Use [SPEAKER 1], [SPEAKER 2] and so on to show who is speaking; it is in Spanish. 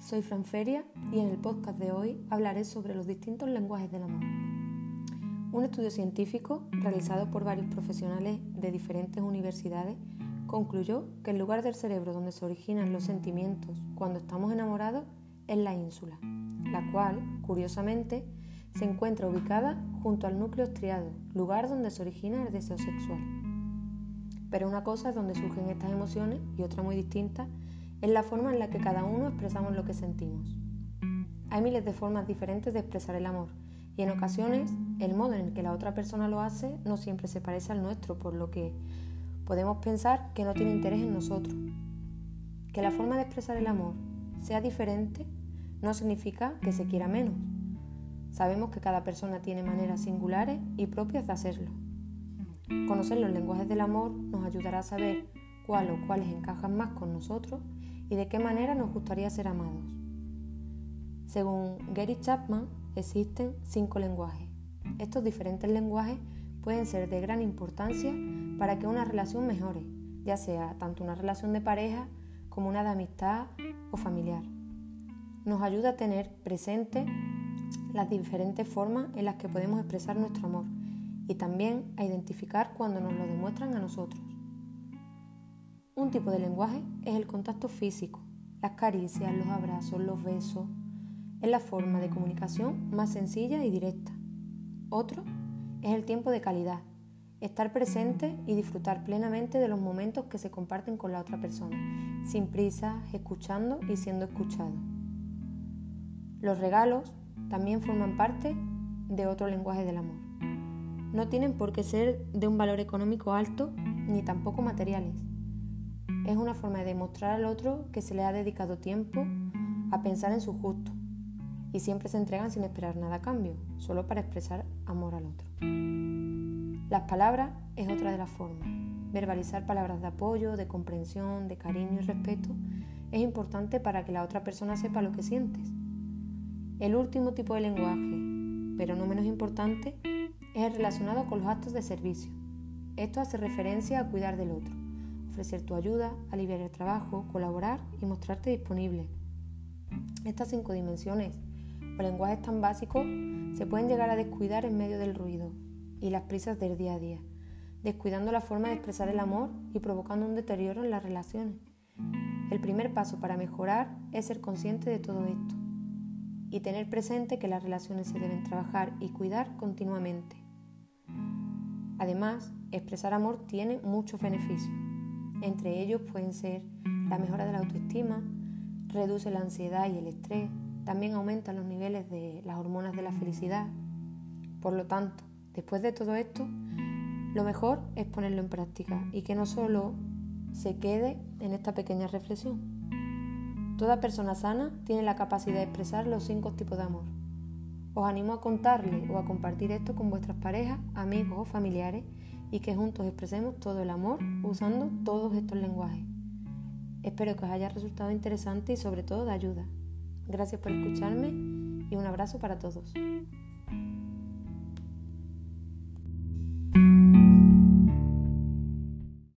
[SPEAKER 1] soy Fran Feria y en el podcast de hoy hablaré sobre los distintos lenguajes del amor. Un estudio científico realizado por varios profesionales de diferentes universidades concluyó que el lugar del cerebro donde se originan los sentimientos cuando estamos enamorados es la ínsula, la cual, curiosamente, se encuentra ubicada junto al núcleo estriado, lugar donde se origina el deseo sexual. Pero una cosa es donde surgen estas emociones y otra muy distinta es la forma en la que cada uno expresamos lo que sentimos. Hay miles de formas diferentes de expresar el amor y en ocasiones el modo en el que la otra persona lo hace no siempre se parece al nuestro, por lo que podemos pensar que no tiene interés en nosotros. Que la forma de expresar el amor sea diferente no significa que se quiera menos. Sabemos que cada persona tiene maneras singulares y propias de hacerlo. Conocer los lenguajes del amor nos ayudará a saber cuál o cuáles encajan más con nosotros y de qué manera nos gustaría ser amados. Según Gary Chapman, existen cinco lenguajes. Estos diferentes lenguajes pueden ser de gran importancia para que una relación mejore, ya sea tanto una relación de pareja como una de amistad o familiar. Nos ayuda a tener presente las diferentes formas en las que podemos expresar nuestro amor y también a identificar cuando nos lo demuestran a nosotros. Un tipo de lenguaje es el contacto físico, las caricias, los abrazos, los besos. Es la forma de comunicación más sencilla y directa. Otro es el tiempo de calidad, estar presente y disfrutar plenamente de los momentos que se comparten con la otra persona, sin prisa, escuchando y siendo escuchado. Los regalos también forman parte de otro lenguaje del amor. No tienen por qué ser de un valor económico alto ni tampoco materiales es una forma de demostrar al otro que se le ha dedicado tiempo a pensar en su justo y siempre se entregan sin esperar nada a cambio, solo para expresar amor al otro. Las palabras es otra de las formas. Verbalizar palabras de apoyo, de comprensión, de cariño y respeto es importante para que la otra persona sepa lo que sientes. El último tipo de lenguaje, pero no menos importante, es el relacionado con los actos de servicio. Esto hace referencia a cuidar del otro ofrecer tu ayuda, aliviar el trabajo, colaborar y mostrarte disponible. Estas cinco dimensiones o lenguajes tan básicos se pueden llegar a descuidar en medio del ruido y las prisas del día a día, descuidando la forma de expresar el amor y provocando un deterioro en las relaciones. El primer paso para mejorar es ser consciente de todo esto y tener presente que las relaciones se deben trabajar y cuidar continuamente. Además, expresar amor tiene muchos beneficios. Entre ellos pueden ser la mejora de la autoestima, reduce la ansiedad y el estrés, también aumenta los niveles de las hormonas de la felicidad. Por lo tanto, después de todo esto, lo mejor es ponerlo en práctica y que no solo se quede en esta pequeña reflexión. Toda persona sana tiene la capacidad de expresar los cinco tipos de amor. Os animo a contarle o a compartir esto con vuestras parejas, amigos o familiares y que juntos expresemos todo el amor usando todos estos lenguajes. Espero que os haya resultado interesante y sobre todo de ayuda. Gracias por escucharme y un abrazo para todos.